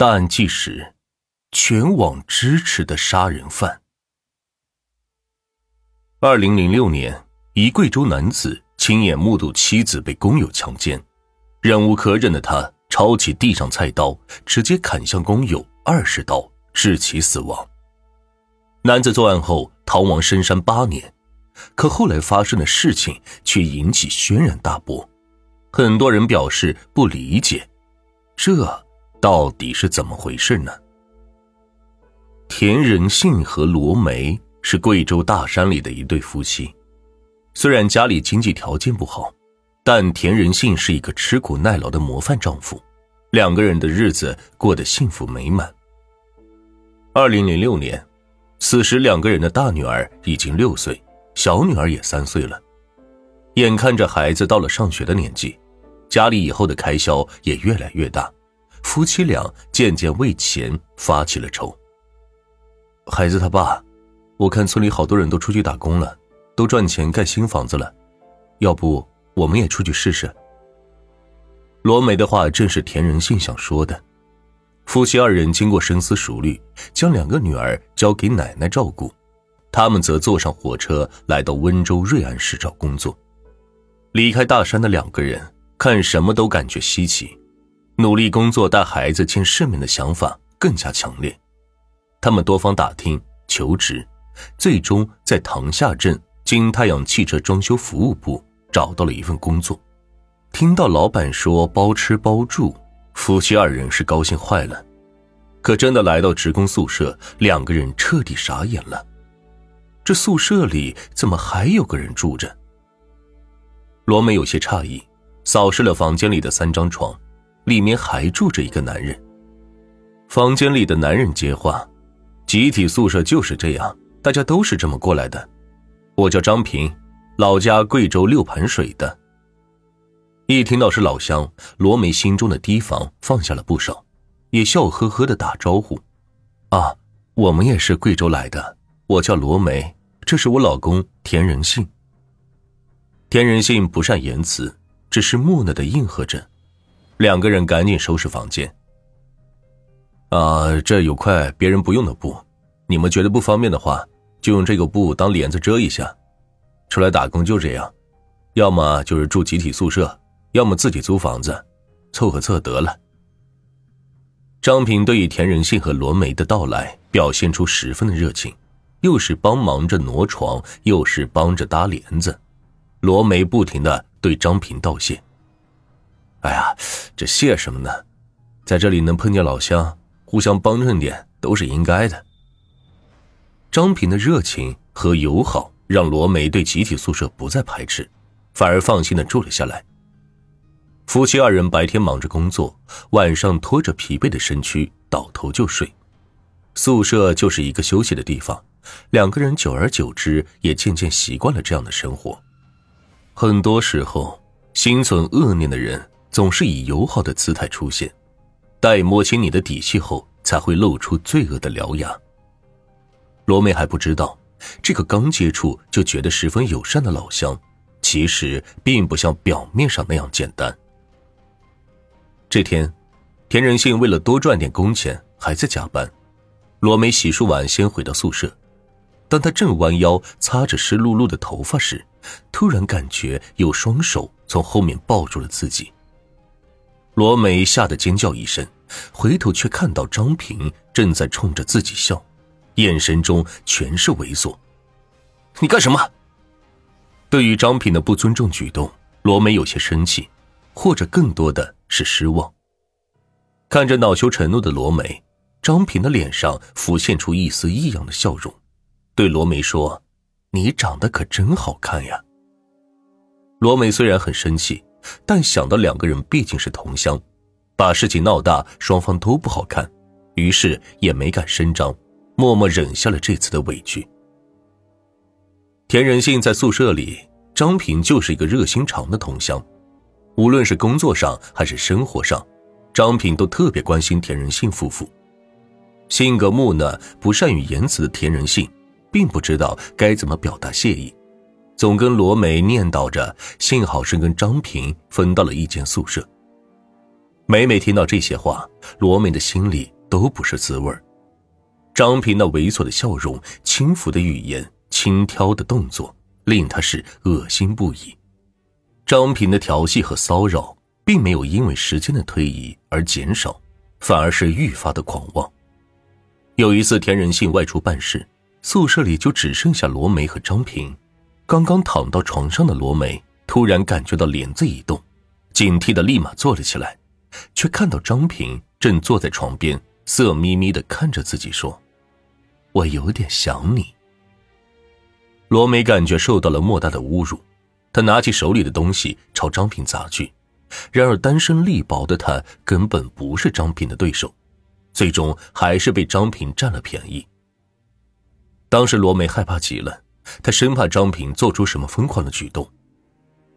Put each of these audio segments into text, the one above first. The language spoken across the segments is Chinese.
大案纪实：全网支持的杀人犯。二零零六年，一贵州男子亲眼目睹妻子被工友强奸，忍无可忍的他抄起地上菜刀，直接砍向工友二十刀，致其死亡。男子作案后逃亡深山八年，可后来发生的事情却引起轩然大波，很多人表示不理解，这。到底是怎么回事呢？田仁信和罗梅是贵州大山里的一对夫妻，虽然家里经济条件不好，但田仁信是一个吃苦耐劳的模范丈夫，两个人的日子过得幸福美满。二零零六年，此时两个人的大女儿已经六岁，小女儿也三岁了，眼看着孩子到了上学的年纪，家里以后的开销也越来越大。夫妻俩渐渐为钱发起了愁。孩子他爸，我看村里好多人都出去打工了，都赚钱盖新房子了，要不我们也出去试试？罗梅的话正是田仁信想说的。夫妻二人经过深思熟虑，将两个女儿交给奶奶照顾，他们则坐上火车来到温州瑞安市找工作。离开大山的两个人，看什么都感觉稀奇。努力工作、带孩子见世面的想法更加强烈。他们多方打听求职，最终在塘下镇金太阳汽车装修服务部找到了一份工作。听到老板说包吃包住，夫妻二人是高兴坏了。可真的来到职工宿舍，两个人彻底傻眼了。这宿舍里怎么还有个人住着？罗梅有些诧异，扫视了房间里的三张床。里面还住着一个男人。房间里的男人接话：“集体宿舍就是这样，大家都是这么过来的。我叫张平，老家贵州六盘水的。”一听到是老乡，罗梅心中的提防放下了不少，也笑呵呵的打招呼：“啊，我们也是贵州来的，我叫罗梅，这是我老公田仁信。”田仁信不善言辞，只是木讷的应和着。两个人赶紧收拾房间。啊，这有块别人不用的布，你们觉得不方便的话，就用这个布当帘子遮一下。出来打工就这样，要么就是住集体宿舍，要么自己租房子，凑合凑合得了。张平对于田仁信和罗梅的到来表现出十分的热情，又是帮忙着挪床，又是帮着搭帘子。罗梅不停的对张平道谢。哎呀，这谢什么呢？在这里能碰见老乡，互相帮衬点都是应该的。张平的热情和友好让罗梅对集体宿舍不再排斥，反而放心的住了下来。夫妻二人白天忙着工作，晚上拖着疲惫的身躯倒头就睡。宿舍就是一个休息的地方，两个人久而久之也渐渐习惯了这样的生活。很多时候，心存恶念的人。总是以友好的姿态出现，待摸清你的底细后，才会露出罪恶的獠牙。罗梅还不知道，这个刚接触就觉得十分友善的老乡，其实并不像表面上那样简单。这天，田仁信为了多赚点工钱，还在加班。罗梅洗漱完，先回到宿舍。当他正弯腰擦着湿漉漉的头发时，突然感觉有双手从后面抱住了自己。罗梅吓得尖叫一声，回头却看到张平正在冲着自己笑，眼神中全是猥琐。你干什么？对于张平的不尊重举动，罗梅有些生气，或者更多的是失望。看着恼羞成怒的罗梅，张平的脸上浮现出一丝异样的笑容，对罗梅说：“你长得可真好看呀。”罗梅虽然很生气。但想到两个人毕竟是同乡，把事情闹大，双方都不好看，于是也没敢声张，默默忍下了这次的委屈。田仁信在宿舍里，张平就是一个热心肠的同乡，无论是工作上还是生活上，张平都特别关心田仁信夫妇。性格木讷、不善于言辞的田仁信，并不知道该怎么表达谢意。总跟罗梅念叨着，幸好是跟张平分到了一间宿舍。每每听到这些话，罗梅的心里都不是滋味张平那猥琐的笑容、轻浮的语言、轻佻的动作，令他是恶心不已。张平的调戏和骚扰，并没有因为时间的推移而减少，反而是愈发的狂妄。有一次，田仁信外出办事，宿舍里就只剩下罗梅和张平。刚刚躺到床上的罗梅突然感觉到帘子一动，警惕的立马坐了起来。却看到张平正坐在床边，色眯眯的看着自己说：“我有点想你。”罗梅感觉受到了莫大的侮辱，她拿起手里的东西朝张平砸去。然而单身力薄的她根本不是张平的对手，最终还是被张平占了便宜。当时罗梅害怕极了，他生怕张平做出什么疯狂的举动，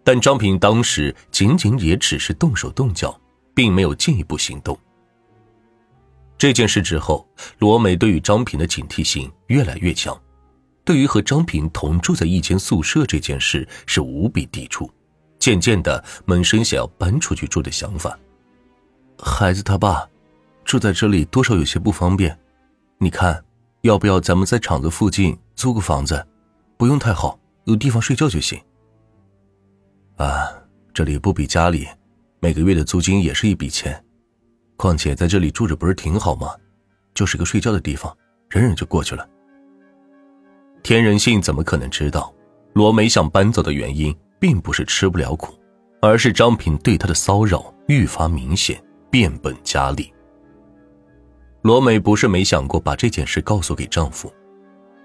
但张平当时仅仅也只是动手动脚。并没有进一步行动。这件事之后，罗美对于张平的警惕性越来越强，对于和张平同住在一间宿舍这件事是无比抵触，渐渐的萌生想要搬出去住的想法。孩子他爸住在这里多少有些不方便，你看，要不要咱们在厂子附近租个房子，不用太好，有地方睡觉就行。啊，这里不比家里。每个月的租金也是一笔钱，况且在这里住着不是挺好吗？就是个睡觉的地方，忍忍就过去了。天人性怎么可能知道，罗梅想搬走的原因并不是吃不了苦，而是张平对她的骚扰愈发明显，变本加厉。罗梅不是没想过把这件事告诉给丈夫，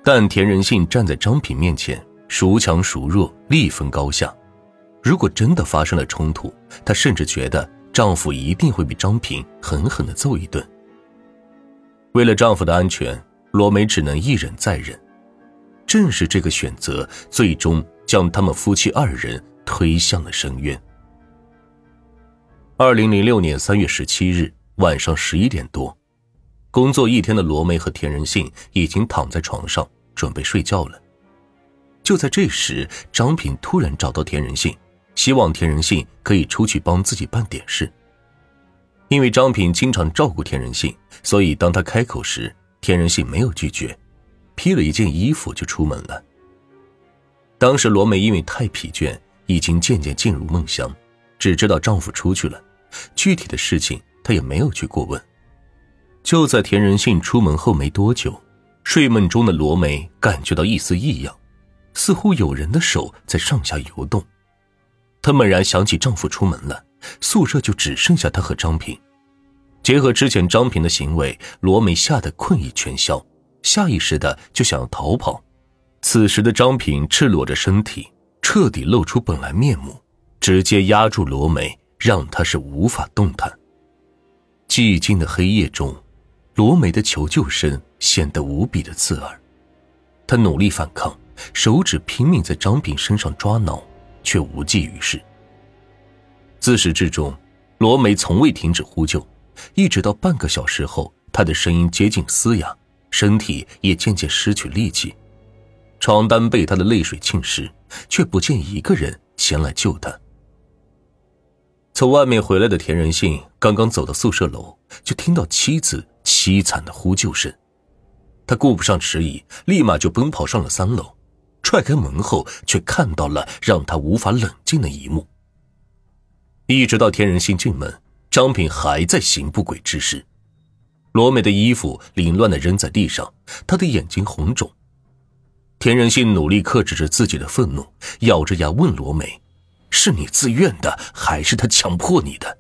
但田仁信站在张平面前，孰强孰弱，立分高下。如果真的发生了冲突，她甚至觉得丈夫一定会被张平狠狠的揍一顿。为了丈夫的安全，罗梅只能一忍再忍。正是这个选择，最终将他们夫妻二人推向了深渊。二零零六年三月十七日晚上十一点多，工作一天的罗梅和田仁信已经躺在床上准备睡觉了。就在这时，张平突然找到田仁信。希望田仁信可以出去帮自己办点事。因为张平经常照顾田仁信，所以当他开口时，田仁信没有拒绝，披了一件衣服就出门了。当时罗梅因为太疲倦，已经渐渐进入梦乡，只知道丈夫出去了，具体的事情她也没有去过问。就在田仁信出门后没多久，睡梦中的罗梅感觉到一丝异样，似乎有人的手在上下游动。她猛然想起丈夫出门了，宿舍就只剩下她和张平。结合之前张平的行为，罗梅吓得困意全消，下意识的就想要逃跑。此时的张平赤裸着身体，彻底露出本来面目，直接压住罗梅，让她是无法动弹。寂静的黑夜中，罗梅的求救声显得无比的刺耳。她努力反抗，手指拼命在张炳身上抓挠。却无济于事。自始至终，罗梅从未停止呼救，一直到半个小时后，她的声音接近嘶哑，身体也渐渐失去力气，床单被她的泪水浸湿，却不见一个人前来救她。从外面回来的田仁信刚刚走到宿舍楼，就听到妻子凄惨的呼救声，他顾不上迟疑，立马就奔跑上了三楼。踹开门后，却看到了让他无法冷静的一幕。一直到天仁信进门，张平还在行不轨之事。罗美的衣服凌乱的扔在地上，他的眼睛红肿。田仁信努力克制着自己的愤怒，咬着牙问罗美：“是你自愿的，还是他强迫你的？”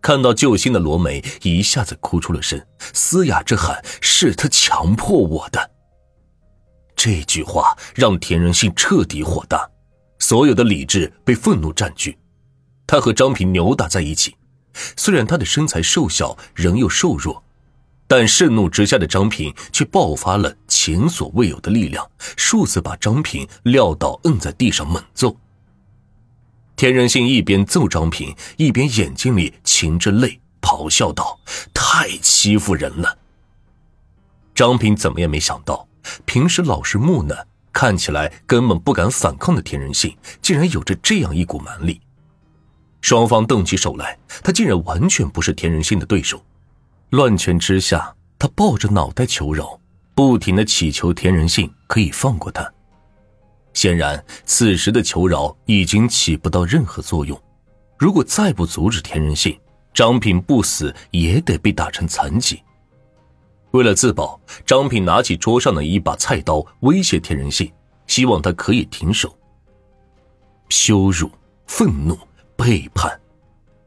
看到救星的罗梅一下子哭出了声，嘶哑着喊：“是他强迫我的。”这句话让田仁信彻底火大，所有的理智被愤怒占据。他和张平扭打在一起，虽然他的身材瘦小，仍又瘦弱，但盛怒之下的张平却爆发了前所未有的力量，数次把张平撂倒，摁在地上猛揍。田仁信一边揍张平，一边眼睛里噙着泪，咆哮道：“太欺负人了！”张平怎么也没想到。平时老实木讷，看起来根本不敢反抗的田仁信，竟然有着这样一股蛮力。双方动起手来，他竟然完全不是田仁信的对手。乱拳之下，他抱着脑袋求饶，不停的祈求田仁信可以放过他。显然，此时的求饶已经起不到任何作用。如果再不阻止田仁信，张品不死也得被打成残疾。为了自保，张品拿起桌上的一把菜刀，威胁田仁信，希望他可以停手。羞辱、愤怒、背叛，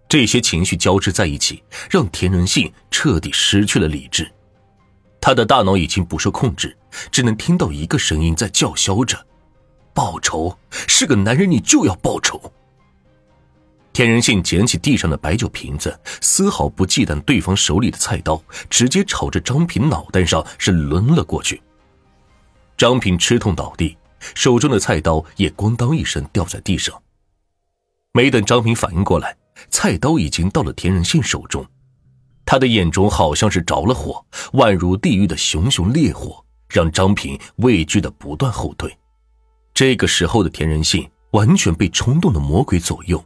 这些情绪交织在一起，让田仁信彻底失去了理智。他的大脑已经不受控制，只能听到一个声音在叫嚣着：“报仇！是个男人，你就要报仇！”田仁信捡起地上的白酒瓶子，丝毫不忌惮对方手里的菜刀，直接朝着张平脑袋上是抡了过去。张平吃痛倒地，手中的菜刀也咣当一声掉在地上。没等张平反应过来，菜刀已经到了田仁信手中，他的眼中好像是着了火，宛如地狱的熊熊烈火，让张平畏惧的不断后退。这个时候的田仁信完全被冲动的魔鬼左右。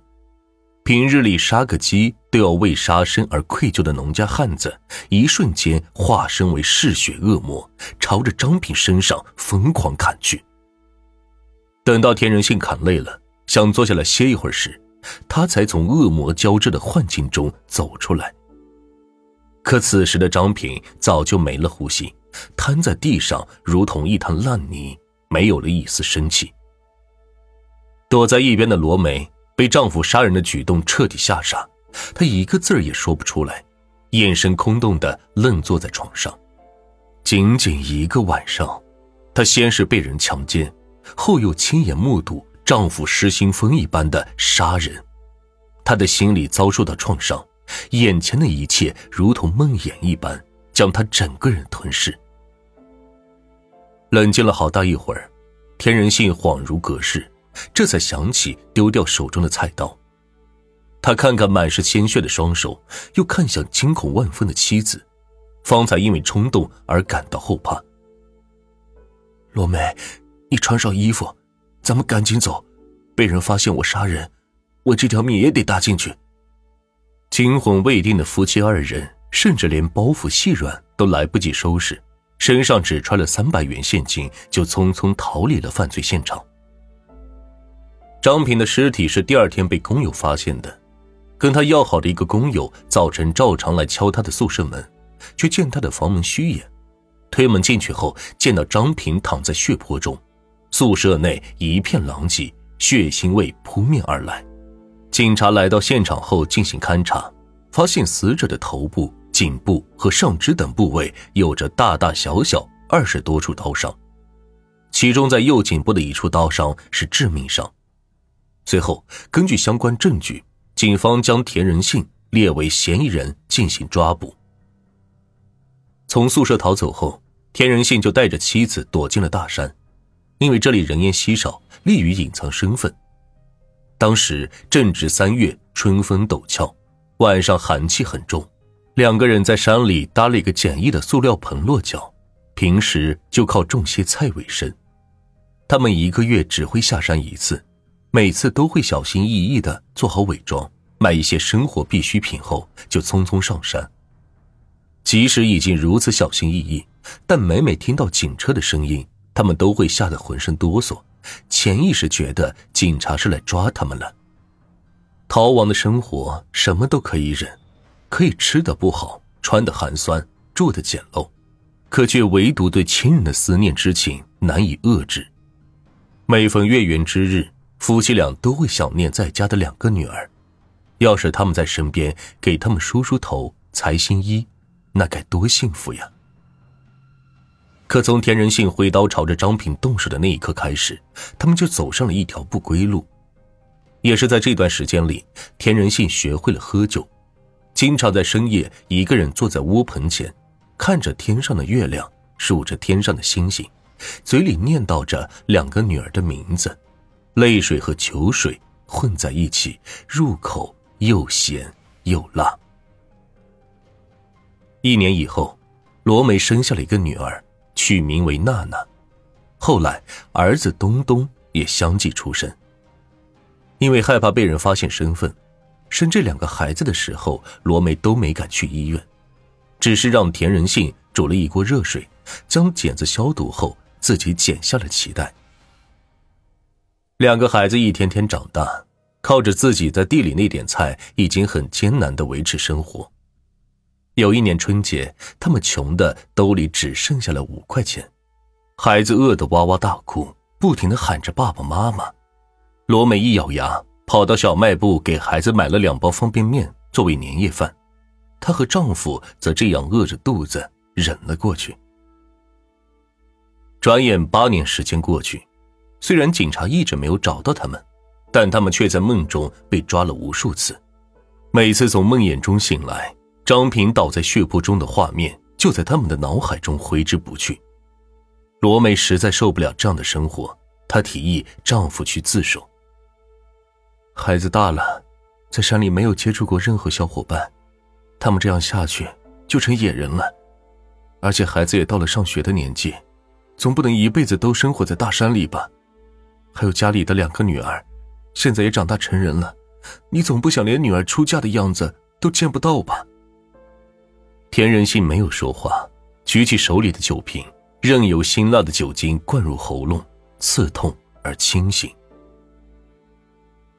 平日里杀个鸡都要为杀身而愧疚的农家汉子，一瞬间化身为嗜血恶魔，朝着张平身上疯狂砍去。等到田仁信砍累了，想坐下来歇一会儿时，他才从恶魔交织的幻境中走出来。可此时的张平早就没了呼吸，瘫在地上，如同一滩烂泥，没有了一丝生气。躲在一边的罗梅。被丈夫杀人的举动彻底吓傻，她一个字儿也说不出来，眼神空洞的愣坐在床上。仅仅一个晚上，她先是被人强奸，后又亲眼目睹丈夫失心疯一般的杀人，她的心里遭受到创伤，眼前的一切如同梦魇一般，将她整个人吞噬。冷静了好大一会儿，田仁信恍如隔世。这才想起丢掉手中的菜刀，他看看满是鲜血的双手，又看向惊恐万分的妻子，方才因为冲动而感到后怕。罗梅，你穿上衣服，咱们赶紧走，被人发现我杀人，我这条命也得搭进去。惊魂未定的夫妻二人，甚至连包袱细软都来不及收拾，身上只揣了三百元现金，就匆匆逃离了犯罪现场。张平的尸体是第二天被工友发现的，跟他要好的一个工友早晨照常来敲他的宿舍门，却见他的房门虚掩。推门进去后，见到张平躺在血泊中，宿舍内一片狼藉，血腥味扑面而来。警察来到现场后进行勘查，发现死者的头部、颈部和上肢等部位有着大大小小二十多处刀伤，其中在右颈部的一处刀伤是致命伤。随后，根据相关证据，警方将田仁信列为嫌疑人进行抓捕。从宿舍逃走后，田仁信就带着妻子躲进了大山，因为这里人烟稀少，利于隐藏身份。当时正值三月，春风陡峭，晚上寒气很重，两个人在山里搭了一个简易的塑料棚落脚，平时就靠种些菜为生。他们一个月只会下山一次。每次都会小心翼翼的做好伪装，买一些生活必需品后就匆匆上山。即使已经如此小心翼翼，但每每听到警车的声音，他们都会吓得浑身哆嗦，潜意识觉得警察是来抓他们了。逃亡的生活什么都可以忍，可以吃的不好，穿的寒酸，住的简陋，可却唯独对亲人的思念之情难以遏制。每逢月圆之日。夫妻俩都会想念在家的两个女儿，要是他们在身边，给他们梳梳头、裁新衣，那该多幸福呀！可从田仁信挥刀朝着张平动手的那一刻开始，他们就走上了一条不归路。也是在这段时间里，田仁信学会了喝酒，经常在深夜一个人坐在窝棚前，看着天上的月亮，数着天上的星星，嘴里念叨着两个女儿的名字。泪水和酒水混在一起，入口又咸又辣。一年以后，罗梅生下了一个女儿，取名为娜娜。后来，儿子东东也相继出生。因为害怕被人发现身份，生这两个孩子的时候，罗梅都没敢去医院，只是让田仁信煮了一锅热水，将茧子消毒后，自己剪下了脐带。两个孩子一天天长大，靠着自己在地里那点菜，已经很艰难的维持生活。有一年春节，他们穷的兜里只剩下了五块钱，孩子饿得哇哇大哭，不停的喊着爸爸妈妈。罗美一咬牙，跑到小卖部给孩子买了两包方便面作为年夜饭，她和丈夫则这样饿着肚子忍了过去。转眼八年时间过去，虽然警察一直没有找到他们，但他们却在梦中被抓了无数次，每次从梦魇中醒来。张平倒在血泊中的画面就在他们的脑海中挥之不去。罗梅实在受不了这样的生活，她提议丈夫去自首。孩子大了，在山里没有接触过任何小伙伴，他们这样下去就成野人了。而且孩子也到了上学的年纪，总不能一辈子都生活在大山里吧？还有家里的两个女儿，现在也长大成人了，你总不想连女儿出嫁的样子都见不到吧？田仁信没有说话，举起手里的酒瓶，任由辛辣的酒精灌入喉咙，刺痛而清醒。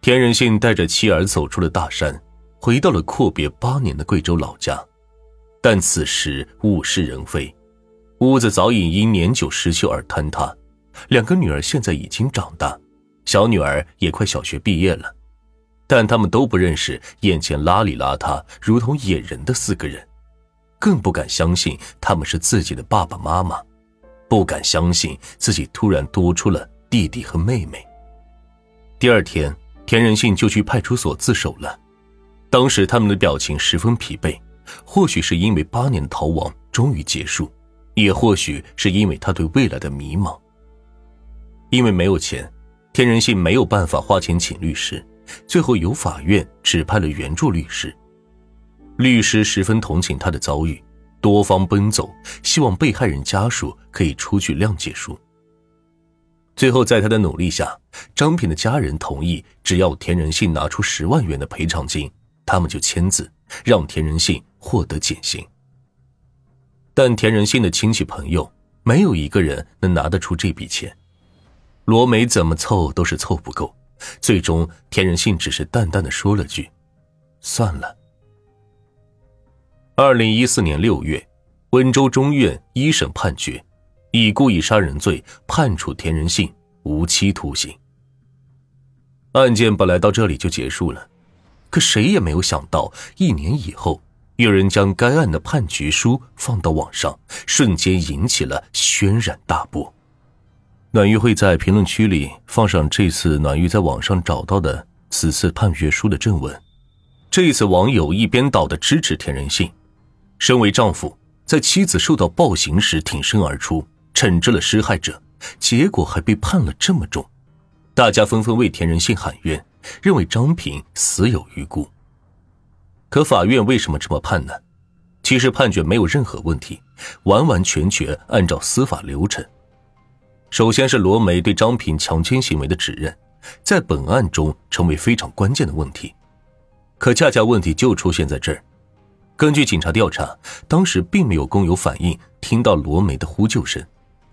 田仁信带着妻儿走出了大山，回到了阔别八年的贵州老家，但此时物是人非，屋子早已因年久失修而坍塌。两个女儿现在已经长大，小女儿也快小学毕业了，但他们都不认识眼前邋里邋遢如同野人的四个人。更不敢相信他们是自己的爸爸妈妈，不敢相信自己突然多出了弟弟和妹妹。第二天，田仁信就去派出所自首了。当时他们的表情十分疲惫，或许是因为八年的逃亡终于结束，也或许是因为他对未来的迷茫。因为没有钱，田仁信没有办法花钱请律师，最后由法院指派了援助律师。律师十分同情他的遭遇，多方奔走，希望被害人家属可以出具谅解书。最后，在他的努力下，张平的家人同意，只要田仁信拿出十万元的赔偿金，他们就签字，让田仁信获得减刑。但田仁信的亲戚朋友没有一个人能拿得出这笔钱，罗梅怎么凑都是凑不够。最终，田仁信只是淡淡的说了句：“算了。”二零一四年六月，温州中院一审判决，以故意杀人罪判处田仁信无期徒刑。案件本来到这里就结束了，可谁也没有想到，一年以后，有人将该案的判决书放到网上，瞬间引起了轩然大波。暖玉会在评论区里放上这次暖玉在网上找到的此次判决书的正文。这一次网友一边倒的支持田仁信。身为丈夫，在妻子受到暴行时挺身而出，惩治了施害者，结果还被判了这么重，大家纷纷为田仁信喊冤，认为张平死有余辜。可法院为什么这么判呢？其实判决没有任何问题，完完全全按照司法流程。首先是罗梅对张平强奸行为的指认，在本案中成为非常关键的问题，可恰恰问题就出现在这儿。根据警察调查，当时并没有工友反映听到罗梅的呼救声，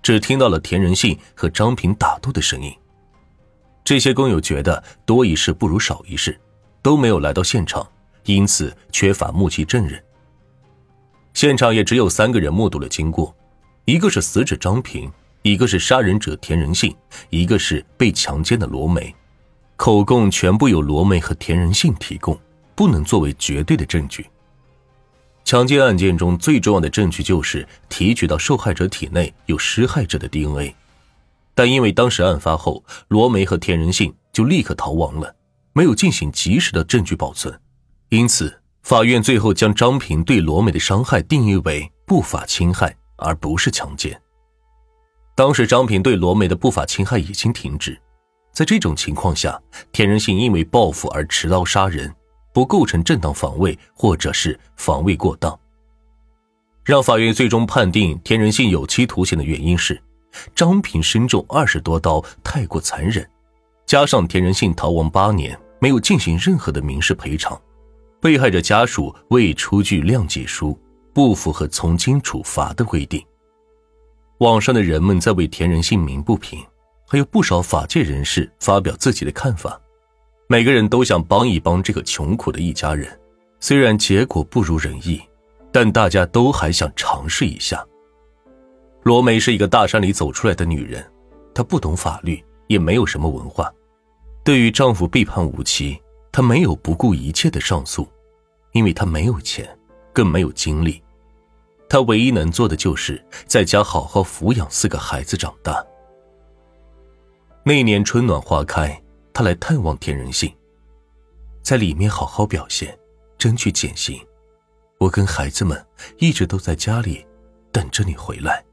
只听到了田仁信和张平打斗的声音。这些工友觉得多一事不如少一事，都没有来到现场，因此缺乏目击证人。现场也只有三个人目睹了经过，一个是死者张平，一个是杀人者田仁信，一个是被强奸的罗梅，口供全部由罗梅和田仁信提供，不能作为绝对的证据。强奸案件中最重要的证据就是提取到受害者体内有施害者的 DNA，但因为当时案发后罗梅和田仁信就立刻逃亡了，没有进行及时的证据保存，因此法院最后将张平对罗梅的伤害定义为不法侵害，而不是强奸。当时张平对罗梅的不法侵害已经停止，在这种情况下，田仁信因为报复而持刀杀人。不构成正当防卫，或者是防卫过当。让法院最终判定田仁信有期徒刑的原因是，张平身中二十多刀太过残忍，加上田仁信逃亡八年，没有进行任何的民事赔偿，被害者家属未出具谅解书，不符合从轻处罚的规定。网上的人们在为田仁信鸣不平，还有不少法界人士发表自己的看法，每个人都想帮一帮这个穷苦的一家人。虽然结果不如人意，但大家都还想尝试一下。罗梅是一个大山里走出来的女人，她不懂法律，也没有什么文化。对于丈夫背叛无期，她没有不顾一切的上诉，因为她没有钱，更没有精力。她唯一能做的就是在家好好抚养四个孩子长大。那年春暖花开，他来探望天人信，在里面好好表现，争取减刑。我跟孩子们一直都在家里等着你回来。